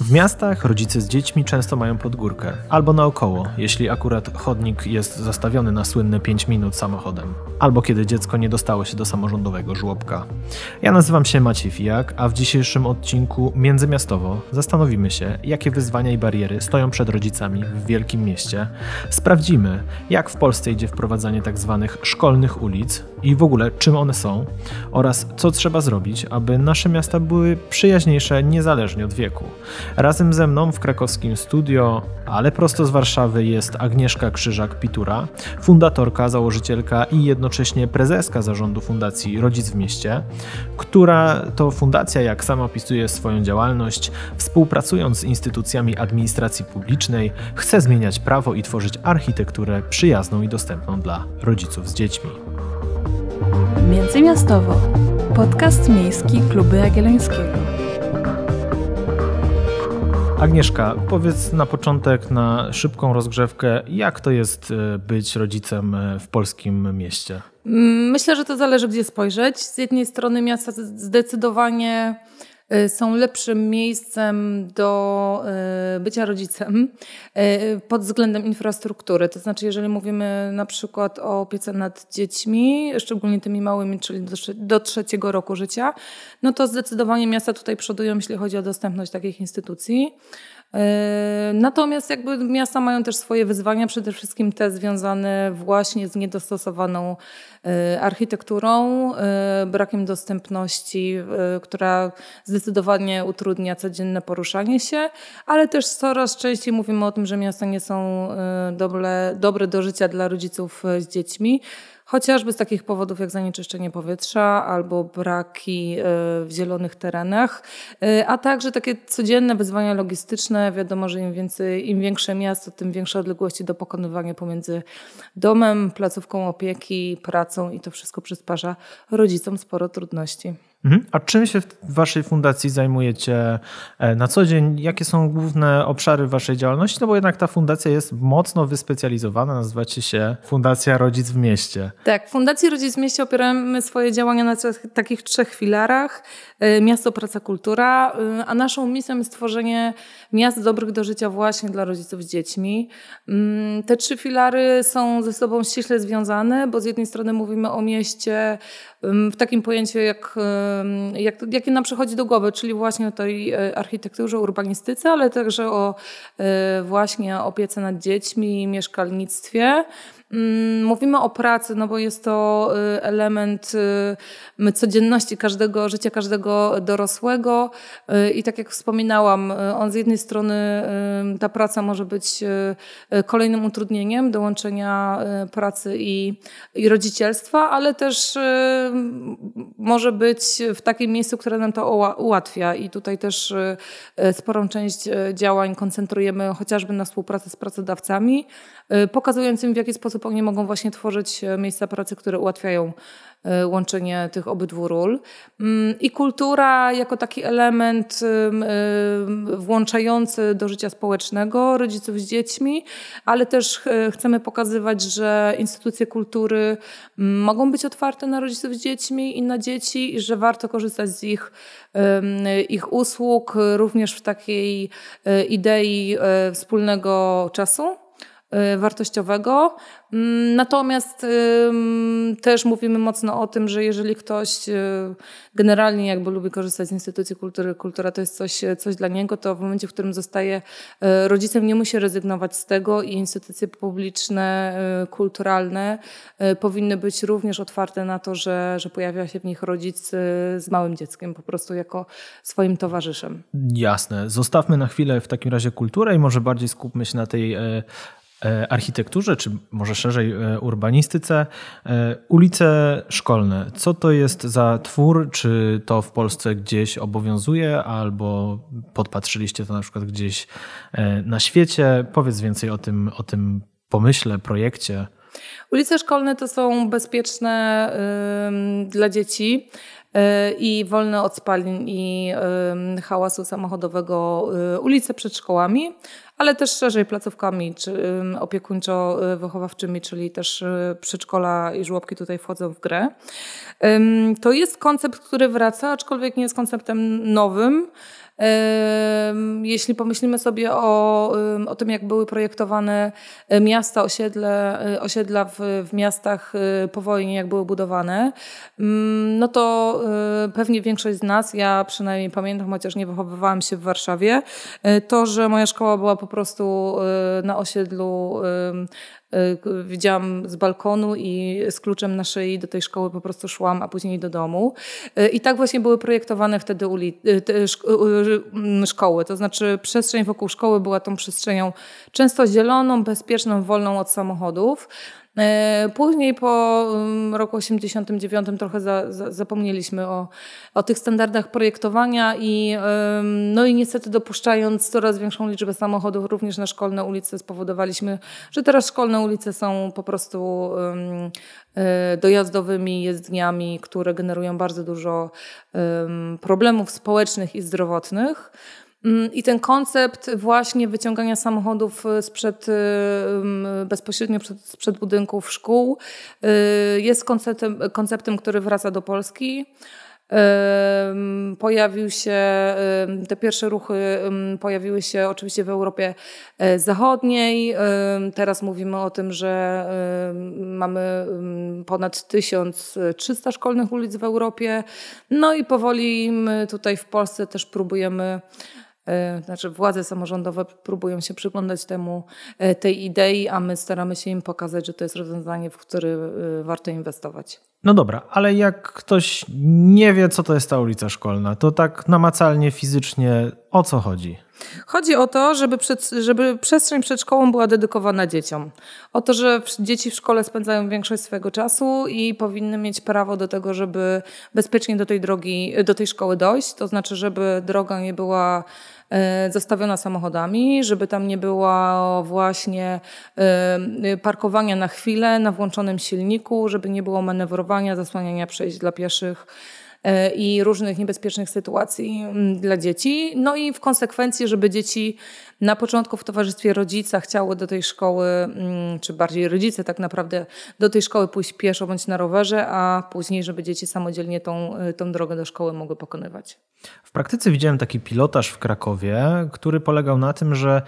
W miastach rodzice z dziećmi często mają podgórkę, albo naokoło, jeśli akurat chodnik jest zastawiony na słynne 5 minut samochodem, albo kiedy dziecko nie dostało się do samorządowego żłobka. Ja nazywam się Maciej Fijak, a w dzisiejszym odcinku Międzymiastowo zastanowimy się, jakie wyzwania i bariery stoją przed rodzicami w wielkim mieście. Sprawdzimy, jak w Polsce idzie wprowadzanie tzw. Tak szkolnych ulic i w ogóle czym one są, oraz co trzeba zrobić, aby nasze miasta były przyjaźniejsze niezależnie od wieku. Razem ze mną w krakowskim studio, ale prosto z Warszawy jest Agnieszka Krzyżak-Pitura, fundatorka, założycielka i jednocześnie prezeska zarządu Fundacji Rodzic w Mieście, która to fundacja, jak sama opisuje swoją działalność, współpracując z instytucjami administracji publicznej, chce zmieniać prawo i tworzyć architekturę przyjazną i dostępną dla rodziców z dziećmi. Międzymiastowo. Podcast miejski Kluby Jagiellońskiego. Agnieszka, powiedz na początek, na szybką rozgrzewkę, jak to jest e, być rodzicem e, w polskim mieście? Mm, myślę, że to zależy, gdzie spojrzeć. Z jednej strony miasta zdecydowanie są lepszym miejscem do y, bycia rodzicem y, pod względem infrastruktury. To znaczy, jeżeli mówimy na przykład o opiece nad dziećmi, szczególnie tymi małymi, czyli do trzeciego roku życia, no to zdecydowanie miasta tutaj przodują, jeśli chodzi o dostępność takich instytucji. E, natomiast jakby miasta mają też swoje wyzwania, przede wszystkim te związane właśnie z niedostosowaną e, architekturą, e, brakiem dostępności, która zdecydowanie utrudnia codzienne poruszanie się, ale też coraz częściej mówimy o tym, że miasta nie są dobre, dobre do życia dla rodziców z dziećmi. Chociażby z takich powodów jak zanieczyszczenie powietrza albo braki e, w zielonych terenach, e, a także takie codzienne wyzwania logistyczne. Wiadomo, że im, więcej, im większe miasto, tym większe odległości do pokonywania pomiędzy domem, placówką opieki, pracą i to wszystko przysparza rodzicom sporo trudności. Mhm. A czym się w waszej fundacji zajmujecie e, na co dzień? Jakie są główne obszary waszej działalności? No bo jednak ta fundacja jest mocno wyspecjalizowana, nazywacie się Fundacja Rodzic w Mieście. Tak, Fundacji Rodzic w Mieście opieramy swoje działania na takich trzech filarach. E, miasto, praca, kultura, e, a naszą misją jest tworzenie miast dobrych do życia właśnie dla rodziców z dziećmi. Mm, te trzy filary są ze sobą ściśle związane, bo z jednej strony mówimy o mieście w takim pojęciu, jak, jak, jakie nam przychodzi do głowy, czyli właśnie o tej e, architekturze, urbanistyce, ale także o właśnie opiece nad dziećmi, mieszkalnictwie. Mm, mówimy o pracy, no bo jest to y, element y, codzienności każdego życia, każdego dorosłego. Y, I tak jak wspominałam, on z jednej strony ta praca może być kolejnym utrudnieniem do łączenia pracy i, i rodzicielstwa, ale też może być w takim miejscu, które nam to ułatwia. I tutaj też sporą część działań koncentrujemy chociażby na współpracy z pracodawcami, pokazując im w jaki sposób oni mogą właśnie tworzyć e, miejsca pracy, które ułatwiają e, łączenie tych obydwu ról. Mm, I kultura jako taki element e, włączający do życia społecznego rodziców z dziećmi, ale też chcemy pokazywać, że instytucje kultury mm, mogą być otwarte na rodziców z dziećmi i na dzieci i że warto korzystać z ich, ich usług również w takiej idei wspólnego czasu wartościowego. Mm, natomiast też mówimy mocno o tym, że jeżeli ktoś y, generalnie jakby lubi korzystać z instytucji kultury, kultura to jest coś, coś dla niego, to w momencie, w którym zostaje y, rodzicem, nie musi rezygnować z tego i instytucje publiczne, y, kulturalne powinny być również otwarte na to, że, że pojawia się w nich rodzic z małym dzieckiem, po prostu jako swoim towarzyszem. Jasne. Zostawmy na chwilę w takim razie kulturę i może bardziej skupmy się na tej E, architekturze, czy może szerzej e, urbanistyce. E, ulice szkolne. Co to jest za twór? Czy to w Polsce gdzieś obowiązuje, albo podpatrzyliście to na przykład gdzieś na świecie? Powiedz więcej o tym, o tym pomyśle, projekcie. Ulice szkolne to są bezpieczne y, dla dzieci i wolne od spalin i hałasu samochodowego ulice przed szkołami ale też szerzej placówkami czy opiekuńczo-wychowawczymi, czyli też y, przedszkola i żłobki tutaj wchodzą w grę. To jest koncept, który wraca, aczkolwiek nie jest konceptem nowym. Jeśli pomyślimy sobie o, o tym, jak były projektowane miasta, osiedle, osiedla w, w miastach po wojnie, jak były budowane, no to pewnie większość z nas, ja przynajmniej pamiętam, chociaż nie wychowywałam się w Warszawie, to, że moja szkoła była po prostu na osiedlu Y, widziałam z balkonu i z kluczem na szyi do tej szkoły po prostu szłam, a później do domu. Y, I tak właśnie były projektowane wtedy y, szkoły. To znaczy przestrzeń wokół szkoły była tą przestrzenią często zieloną, bezpieczną, wolną od samochodów. E, później po mm, roku 89 trochę za, za, zapomnieliśmy o, o tych standardach projektowania i, no i niestety dopuszczając coraz większą liczbę samochodów również na szkolne ulice spowodowaliśmy, że teraz szkolne ulice są po prostu e, dojazdowymi jezdniami, które generują bardzo dużo problemów społecznych i zdrowotnych. Mm, I ten koncept właśnie wyciągania samochodów y, sprzed, y, mm, bezpośrednio przed, sprzed budynków szkół y, jest konceptem, konceptem, który wraca do Polski. Pojawił się, te pierwsze ruchy pojawiły się oczywiście w Europie e, Zachodniej. Teraz mówimy o tym, że mamy ponad 1300 szkolnych ulic w Europie. No i powoli tutaj w Polsce też próbujemy znaczy władze samorządowe próbują się przyglądać temu, e, tej idei, a my staramy się im pokazać, że to jest rozwiązanie, w które e, warto inwestować. No dobra, ale jak ktoś nie wie, co to jest ta ulica szkolna, to tak namacalnie, fizycznie o co chodzi? Chodzi o to, żeby, przed, żeby przestrzeń przed szkołą była dedykowana dzieciom. O to, że dzieci w szkole spędzają większość swojego czasu i powinny mieć prawo do tego, żeby bezpiecznie do tej drogi, do tej szkoły dojść. To znaczy, żeby droga nie była E, zastawiona samochodami, żeby tam nie było właśnie e, parkowania na chwilę na włączonym silniku, żeby nie było manewrowania, zasłaniania przejść dla pieszych. e, i różnych niebezpiecznych sytuacji mm, dla dzieci. No i w konsekwencji, żeby dzieci na początku w towarzystwie rodzica chciały do tej szkoły, mm, czy bardziej rodzice tak naprawdę do tej szkoły pójść pieszo bądź na rowerze, a później, żeby dzieci samodzielnie tą, tą drogę do szkoły mogły pokonywać. W praktyce widziałem taki pilotaż w Krakowie, który polegał na tym, że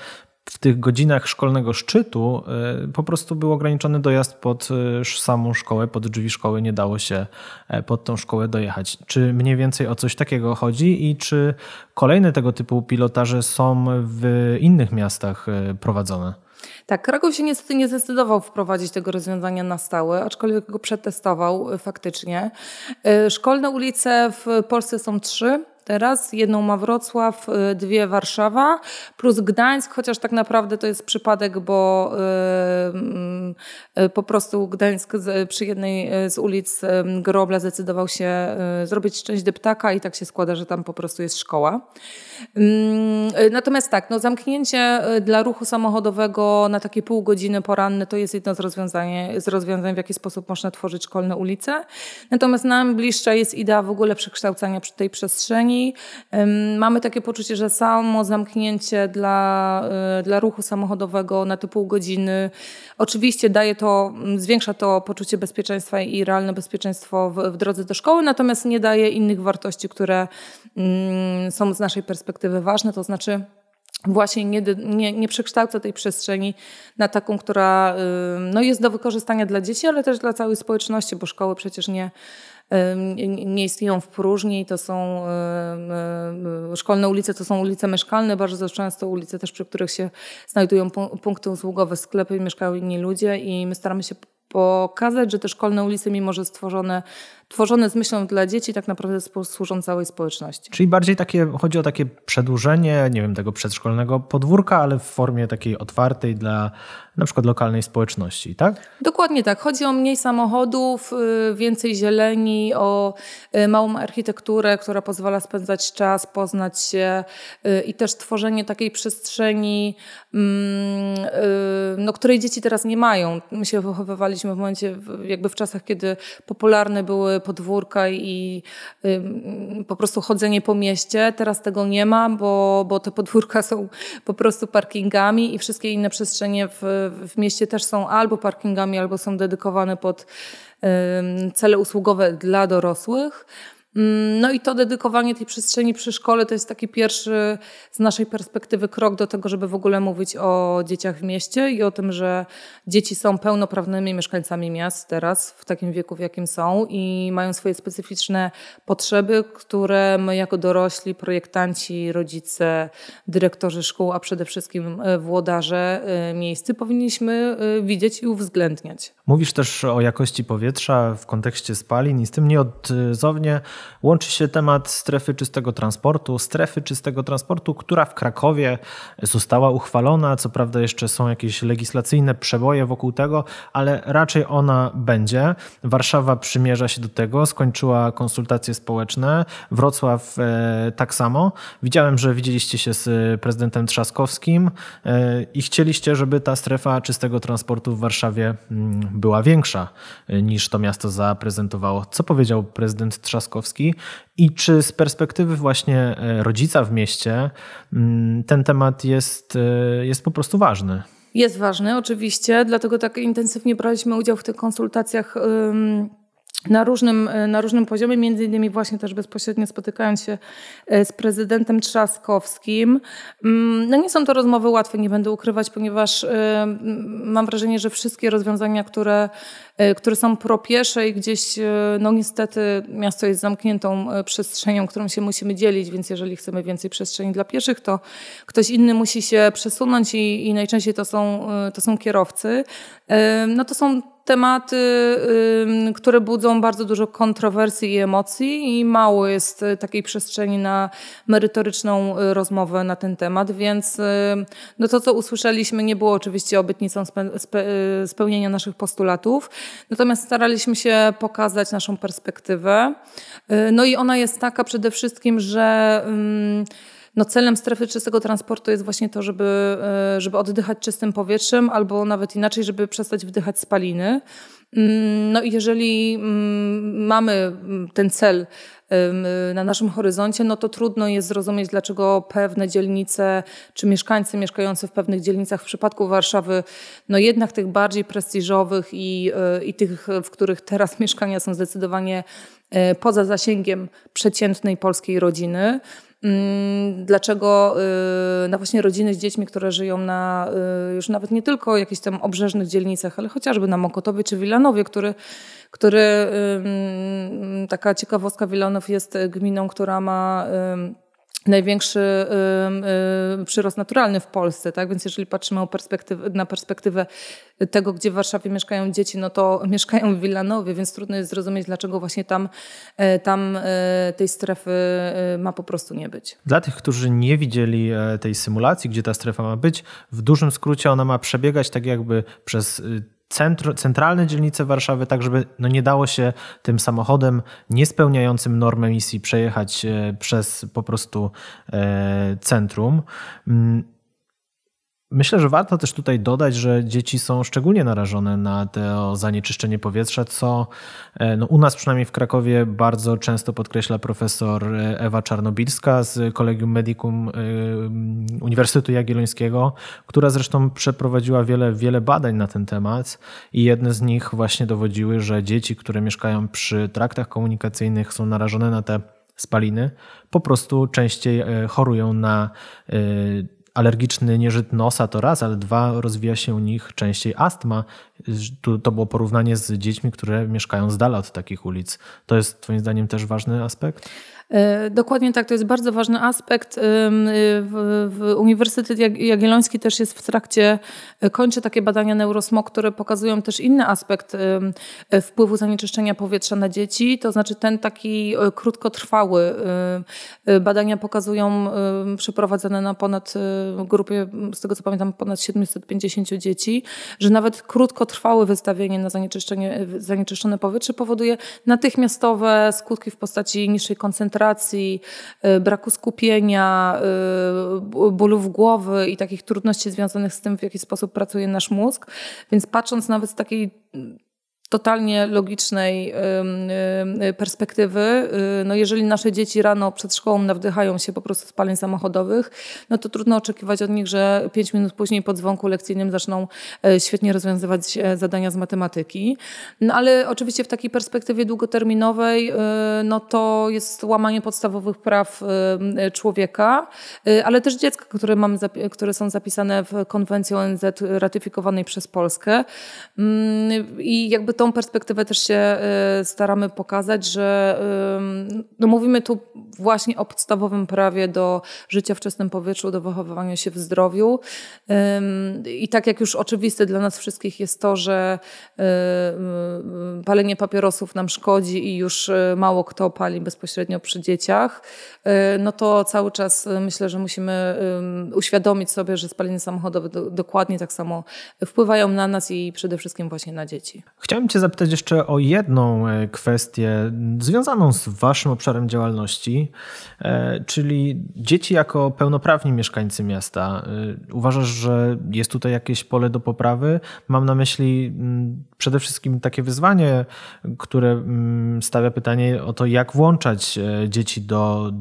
w tych godzinach szkolnego szczytu y, po prostu był ograniczony dojazd pod y, samą szkołę, pod drzwi szkoły, nie dało się e, pod tą szkołę dojechać. Czy mniej więcej o coś takiego chodzi i czy kolejne tego typu pilotaże są w innych miastach y, prowadzone? Tak, Kraków się niestety nie zdecydował wprowadzić tego rozwiązania na stałe, aczkolwiek go przetestował faktycznie. Szkolne ulice w Polsce są trzy teraz. Jedną ma Wrocław, y, dwie Warszawa, plus Gdańsk, chociaż tak naprawdę to jest przypadek, bo y, y, po prostu Gdańsk przy jednej z ulic Grobla zdecydował się zrobić część deptaka i tak się składa, że tam po prostu jest szkoła. Natomiast tak, no zamknięcie dla ruchu samochodowego na takie pół godziny poranne to jest jedno z rozwiązań, z rozwiązań w jaki sposób można tworzyć szkolne ulice. Natomiast nam bliższa jest idea w ogóle przekształcania tej przestrzeni Mamy takie poczucie, że samo zamknięcie dla, y, dla ruchu samochodowego na te pół godziny oczywiście daje to, zwiększa to poczucie bezpieczeństwa i realne bezpieczeństwo w, w drodze do szkoły, natomiast nie daje innych wartości, które są z naszej perspektywy ważne, to znaczy właśnie nie, nie, nie przekształca tej przestrzeni na taką, która no jest do wykorzystania dla dzieci, ale też dla całej społeczności, bo szkoły przecież nie, nie istnieją w próżni. To są szkolne ulice, to są ulice mieszkalne, bardzo często ulice też, przy których się znajdują punkty usługowe, sklepy, mieszkają inni ludzie i my staramy się pokazać, że te szkolne ulice, mimo że stworzone tworzone z myślą dla dzieci, tak naprawdę służą całej społeczności. Czyli bardziej takie, chodzi o takie przedłużenie, nie wiem, tego przedszkolnego podwórka, ale w formie takiej otwartej dla na przykład lokalnej społeczności, tak? Dokładnie tak. Chodzi o mniej samochodów, y, więcej zieleni, o y, małą architekturę, która pozwala spędzać czas, poznać się y, i też tworzenie takiej przestrzeni, mm, no, której dzieci teraz nie mają. My się wychowywaliśmy w momencie, jakby w czasach, kiedy popularne były podwórka i po prostu chodzenie po mieście. Teraz tego nie ma, bo, bo te podwórka są po prostu parkingami i wszystkie inne przestrzenie w, w mieście też są albo parkingami, albo są dedykowane pod cele usługowe dla dorosłych. Mm, no i to dedykowanie tej przestrzeni przy szkole to jest taki pierwszy z naszej perspektywy krok do tego, żeby w ogóle mówić o dzieciach w mieście i o tym, że dzieci są pełnoprawnymi mieszkańcami miast teraz, w takim wieku, w jakim są i mają swoje specyficzne potrzeby, które my jako dorośli, projektanci, rodzice, dyrektorzy szkół, a przede wszystkim e, włodarze e, miejscy powinniśmy e, widzieć i uwzględniać. Mówisz też o jakości powietrza w kontekście spalin i z tym nieodzownie łączy się temat strefy czystego transportu, strefy czystego transportu, która w Krakowie została uchwalona. Co prawda jeszcze są jakieś legislacyjne przeboje wokół tego, ale raczej ona będzie. Warszawa przymierza się do tego, skończyła konsultacje społeczne, Wrocław e, tak samo. Widziałem, że widzieliście się z prezydentem Trzaskowskim e, i chcieliście, żeby ta strefa czystego transportu w Warszawie mm, była większa e, niż to miasto zaprezentowało. Co powiedział prezydent Trzaskowski i czy z perspektywy właśnie rodzica w mieście mm, ten temat jest, jest po prostu ważny? Jest ważny, oczywiście, dlatego tak intensywnie braliśmy udział w tych konsultacjach na różnym, na różnym poziomie, między innymi właśnie też bezpośrednio spotykając się e, z prezydentem Trzaskowskim. No nie są to rozmowy łatwe, nie będę ukrywać, ponieważ e, mam wrażenie, że wszystkie rozwiązania, które, e, które są propiesze i gdzieś, no niestety miasto jest zamkniętą przestrzenią, którą się musimy dzielić, więc jeżeli chcemy więcej przestrzeni dla pieszych, to ktoś inny musi się przesunąć i, i najczęściej to są, to są kierowcy. No to są tematy, które budzą bardzo dużo kontrowersji i emocji i mało jest takiej przestrzeni na merytoryczną rozmowę na ten temat, więc no to, co usłyszeliśmy, nie było oczywiście obietnicą spełnienia naszych postulatów, natomiast staraliśmy się pokazać naszą perspektywę. No i ona jest taka przede wszystkim, że no celem strefy czystego transportu jest właśnie to, żeby, e, żeby oddychać czystym powietrzem, albo nawet inaczej, żeby przestać wdychać spaliny. No i jeżeli mamy ten cel na naszym horyzoncie, no to trudno jest zrozumieć, dlaczego pewne dzielnice, czy mieszkańcy mieszkający w pewnych dzielnicach, w przypadku Warszawy, no jednak tych bardziej prestiżowych i, e, i tych, w których teraz mieszkania są zdecydowanie e, poza zasięgiem przeciętnej polskiej rodziny, dlaczego y, no właśnie rodziny z dziećmi, które żyją na y, już nawet nie tylko jakichś tam obrzeżnych dzielnicach, ale chociażby na Mokotowie czy Wilanowie, który, który taka ciekawostka Wilanów jest gminą, która ma największy y, y, przyrost naturalny w Polsce, tak? Więc jeżeli patrzymy na perspektywę tego, gdzie w Warszawie mieszkają dzieci, no to mieszkają w Wilanowie, więc trudno jest zrozumieć, dlaczego właśnie tam, e, tam e, tej strefy e, ma po prostu nie być. Dla tych, którzy nie widzieli tej symulacji, gdzie ta strefa ma być, w dużym skrócie ona ma przebiegać tak jakby przez y, centr, centralne dzielnice Warszawy, tak żeby no nie dało się tym samochodem niespełniającym norm emisji przejechać e, przez po prostu e, centrum. Mm, Myślę, że warto też tutaj dodać, że dzieci są szczególnie narażone na to zanieczyszczenie powietrza, co e, no, u nas przynajmniej w Krakowie bardzo często podkreśla profesor Ewa Czarnobilska z Kolegium Medicum e, Uniwersytetu Jagiellońskiego, która zresztą przeprowadziła wiele, wiele badań na ten temat i jedne z nich właśnie dowodziły, że dzieci, które mieszkają przy traktach komunikacyjnych są narażone na te spaliny, po prostu częściej e, chorują na alergiczny nieżyt nosa to raz, ale dwa, rozwija się u nich częściej astma. Tu, to było porównanie z dziećmi, które mieszkają z dala od takich ulic. To jest Twoim zdaniem też ważny aspekt? E, dokładnie tak, to jest bardzo ważny aspekt. Y, Uniwersytet Jagielloński też jest w trakcie, e, kończy takie badania neurosmog, które pokazują też inny aspekt e, wpływu zanieczyszczenia powietrza na dzieci, to znaczy ten taki krótkotrwały. Badania pokazują, przeprowadzone na ponad grupie, z tego co pamiętam, ponad 750 dzieci, że nawet krótkotrwałe wystawienie na zanieczyszczenie, zanieczyszczone powietrze powoduje natychmiastowe skutki w postaci niższej koncentracji koncentracji, y, braku skupienia, y, bólów głowy i takich trudności związanych z tym, w jaki sposób pracuje nasz mózg. Więc patrząc nawet z takiej totalnie logicznej perspektywy, y, no jeżeli nasze dzieci rano przed szkołą nawdychają się po prostu spaleń samochodowych, no to trudno oczekiwać od nich, że pięć minut później po dzwonku lekcyjnym zaczną e, świetnie rozwiązywać e, zadania z matematyki. No ale oczywiście w takiej perspektywie długoterminowej, y, no to jest łamanie podstawowych praw y, człowieka, ale też dziecka, które, mamy, które są zapisane w konwencji ONZ ratyfikowanej przez Polskę. Mm, I jakby tą perspektywę też się y, staramy pokazać, że no mówimy tu właśnie o podstawowym prawie do życia w czystym powietrzu, do wychowywania się w zdrowiu. I tak jak już oczywiste dla nas wszystkich jest to, że y, palenie papierosów nam szkodzi i już y, mało kto pali bezpośrednio przy dzieciach, no to cały czas myślę, że musimy uświadomić sobie, że spalenie samochodowe dokładnie tak samo wpływają na nas i przede wszystkim właśnie na dzieci. Chciałem Cię zapytać jeszcze o jedną e, kwestię związaną z Waszym obszarem działalności, e, czyli dzieci jako pełnoprawni mieszkańcy miasta. E, uważasz, że jest tutaj jakieś pole do poprawy? Mam na myśli mm, przede wszystkim takie wyzwanie, które mm, stawia pytanie o to, jak włączać dzieci do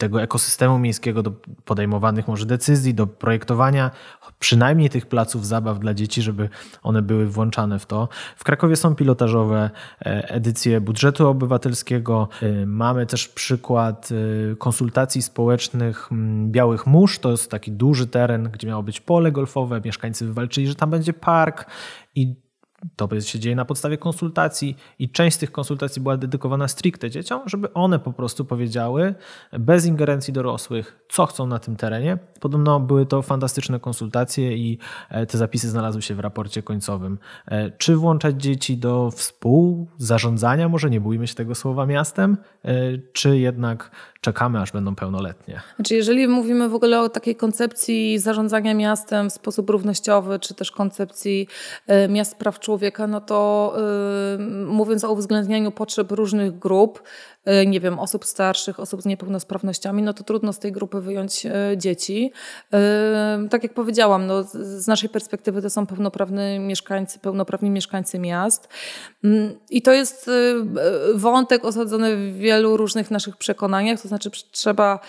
tego ekosystemu miejskiego, do podejmowanych może decyzji, do projektowania przynajmniej tych placów zabaw dla dzieci, żeby one były włączane w to. W Krakowie są pilotażowe e, edycje budżetu obywatelskiego. E, mamy też przykład e, konsultacji społecznych Białych Mórz. To jest taki duży teren, gdzie miało być pole golfowe. Mieszkańcy wywalczyli, że tam będzie park i to się dzieje na podstawie konsultacji i część z tych konsultacji była dedykowana stricte dzieciom, żeby one po prostu powiedziały bez ingerencji dorosłych, co chcą na tym terenie. Podobno były to fantastyczne konsultacje i e, te zapisy znalazły się w raporcie końcowym. E, czy włączać dzieci do współzarządzania, może nie bójmy się tego słowa miastem, e, czy jednak czekamy, aż będą pełnoletnie? Znaczy, jeżeli mówimy w ogóle o takiej koncepcji zarządzania miastem w sposób równościowy, czy też koncepcji miast praw człowieka, no to yy, mówiąc o uwzględnianiu potrzeb różnych grup, yy, nie wiem, osób starszych, osób z niepełnosprawnościami, no to trudno z tej grupy wyjąć yy, dzieci. Y, tak jak powiedziałam, no, z naszej perspektywy to są pełnoprawni mieszkańcy, pełnoprawni mieszkańcy miast. Mm, I to jest y, y, wątek osadzony w wielu różnych naszych przekonaniach, to znaczy trzeba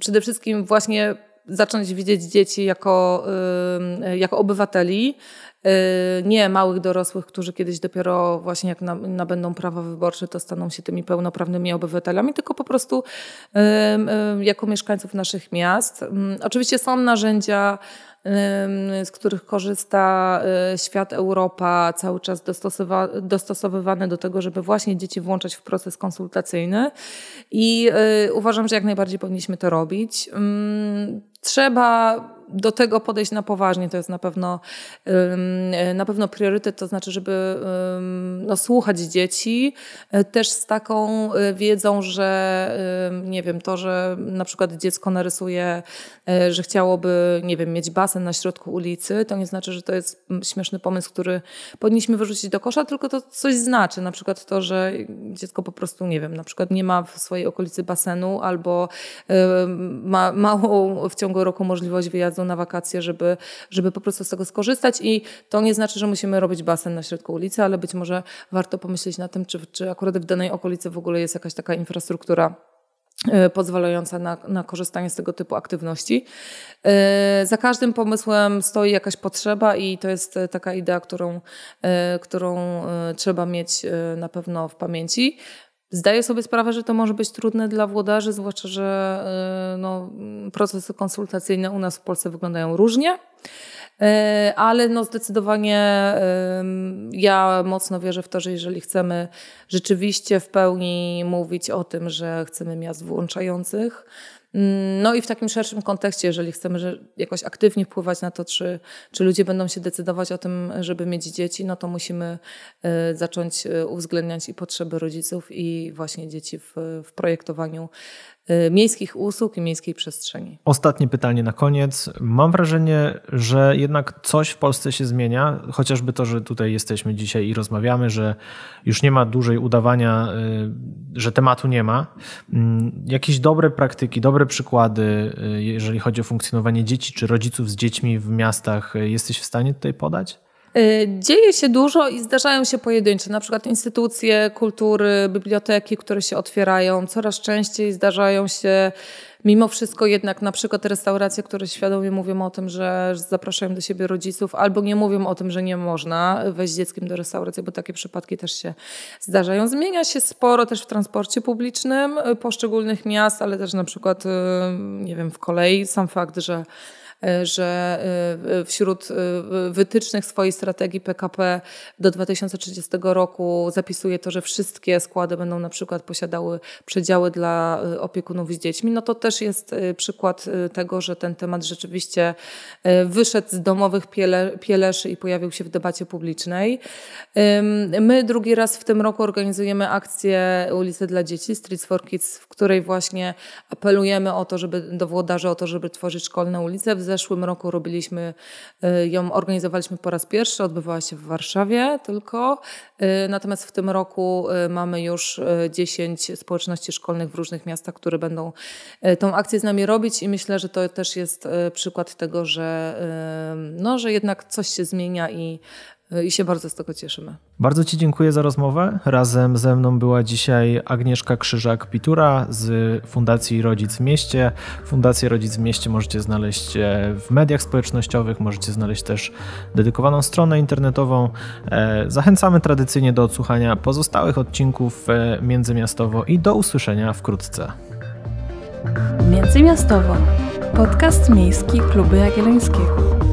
przede wszystkim właśnie zacząć widzieć dzieci jako, jako obywateli, Y, nie małych dorosłych, którzy kiedyś dopiero właśnie jak nabędą prawa wyborcze, to staną się tymi pełnoprawnymi obywatelami, tylko po prostu jako mieszkańców naszych miast. Oczywiście są narzędzia, z których korzysta y, świat Europa, cały czas dostosowywane do tego, żeby właśnie dzieci włączać w proces konsultacyjny. I y, uważam, że jak najbardziej powinniśmy to robić. Trzeba do tego podejść na poważnie. To jest na pewno, na pewno priorytet, to znaczy, żeby no, słuchać dzieci, e, też z taką e, wiedzą, że nie wiem, to, że na przykład dziecko narysuje, e, że chciałoby, nie wiem, mieć basen na środku ulicy, to nie znaczy, że to jest śmieszny pomysł, który powinniśmy wyrzucić do kosza, tylko to coś znaczy. Na przykład to, że dziecko po prostu, nie wiem, na przykład nie ma w swojej okolicy basenu albo ma małą w ciągu roku możliwość wyjazdu na wakacje, żeby, żeby po prostu z tego skorzystać i to nie znaczy, że musimy robić basen na środku ulicy, ale być może warto pomyśleć na tym, czy, czy akurat w danej okolicy w ogóle jest jakaś taka infrastruktura e, pozwalająca na, na korzystanie z tego typu aktywności. E, za każdym pomysłem stoi jakaś potrzeba i to jest taka idea, którą, e, którą trzeba mieć na pewno w pamięci. Zdaję sobie sprawę, że to może być trudne dla włodarzy, zwłaszcza, że y, no, procesy konsultacyjne u nas w Polsce wyglądają różnie. Y, ale no zdecydowanie y, ja mocno wierzę w to, że jeżeli chcemy rzeczywiście w pełni mówić o tym, że chcemy miast włączających, no i w takim szerszym kontekście, jeżeli chcemy jakoś aktywnie wpływać na to, czy, czy ludzie będą się decydować o tym, żeby mieć dzieci, no to musimy y, zacząć y, uwzględniać i potrzeby rodziców i właśnie dzieci w, w projektowaniu miejskich usług i miejskiej przestrzeni. Ostatnie pytanie na koniec. Mam wrażenie, że jednak coś w Polsce się zmienia, chociażby to, że tutaj jesteśmy dzisiaj i rozmawiamy, że już nie ma dłużej udawania, y, że tematu nie ma. Mm, jakieś dobre praktyki, dobre przykłady, y, jeżeli chodzi o funkcjonowanie dzieci czy rodziców z dziećmi w miastach, jesteś w stanie tutaj podać? Y, dzieje się dużo i zdarzają się pojedyncze, na przykład instytucje kultury, biblioteki, które się otwierają. Coraz częściej zdarzają się mimo wszystko jednak na przykład restauracje, które świadomie mówią o tym, że zapraszają do siebie rodziców, albo nie mówią o tym, że nie można wejść dzieckiem do restauracji, bo takie przypadki też się zdarzają. Zmienia się sporo też w transporcie publicznym poszczególnych miast, ale też na przykład, y, nie wiem, w kolei. Sam fakt, że że e, wśród e, wytycznych swojej strategii PKP do 2030 roku zapisuje to, że wszystkie składy będą na przykład posiadały przedziały dla opiekunów z dziećmi, no to też jest przykład tego, że ten temat rzeczywiście wyszedł z domowych piele, pieleszy i pojawił się w debacie publicznej. My drugi raz w tym roku organizujemy akcję Ulicy dla Dzieci, Streets for Kids, w której właśnie apelujemy o to, żeby do włodarzy o to, żeby tworzyć szkolne ulice. W zeszłym roku robiliśmy y, ją, organizowaliśmy po raz pierwszy, odbywała się w Warszawie tylko. Y, natomiast w tym roku y, mamy już 10 społeczności szkolnych w różnych miastach, które będą tą akcję z nami robić i myślę, że to też jest przykład tego, że, no, że jednak coś się zmienia i i się bardzo z tego cieszymy. Bardzo Ci dziękuję za rozmowę. Razem ze mną była dzisiaj Agnieszka Krzyżak-Pitura z Fundacji Rodzic w Mieście. Fundację Rodzic w Mieście możecie znaleźć e, w mediach społecznościowych, możecie znaleźć też dedykowaną stronę internetową. E, zachęcamy tradycyjnie do odsłuchania pozostałych odcinków e, Międzymiastowo i do usłyszenia wkrótce. Międzymiastowo. Podcast miejski Kluby Jagiellońskiego.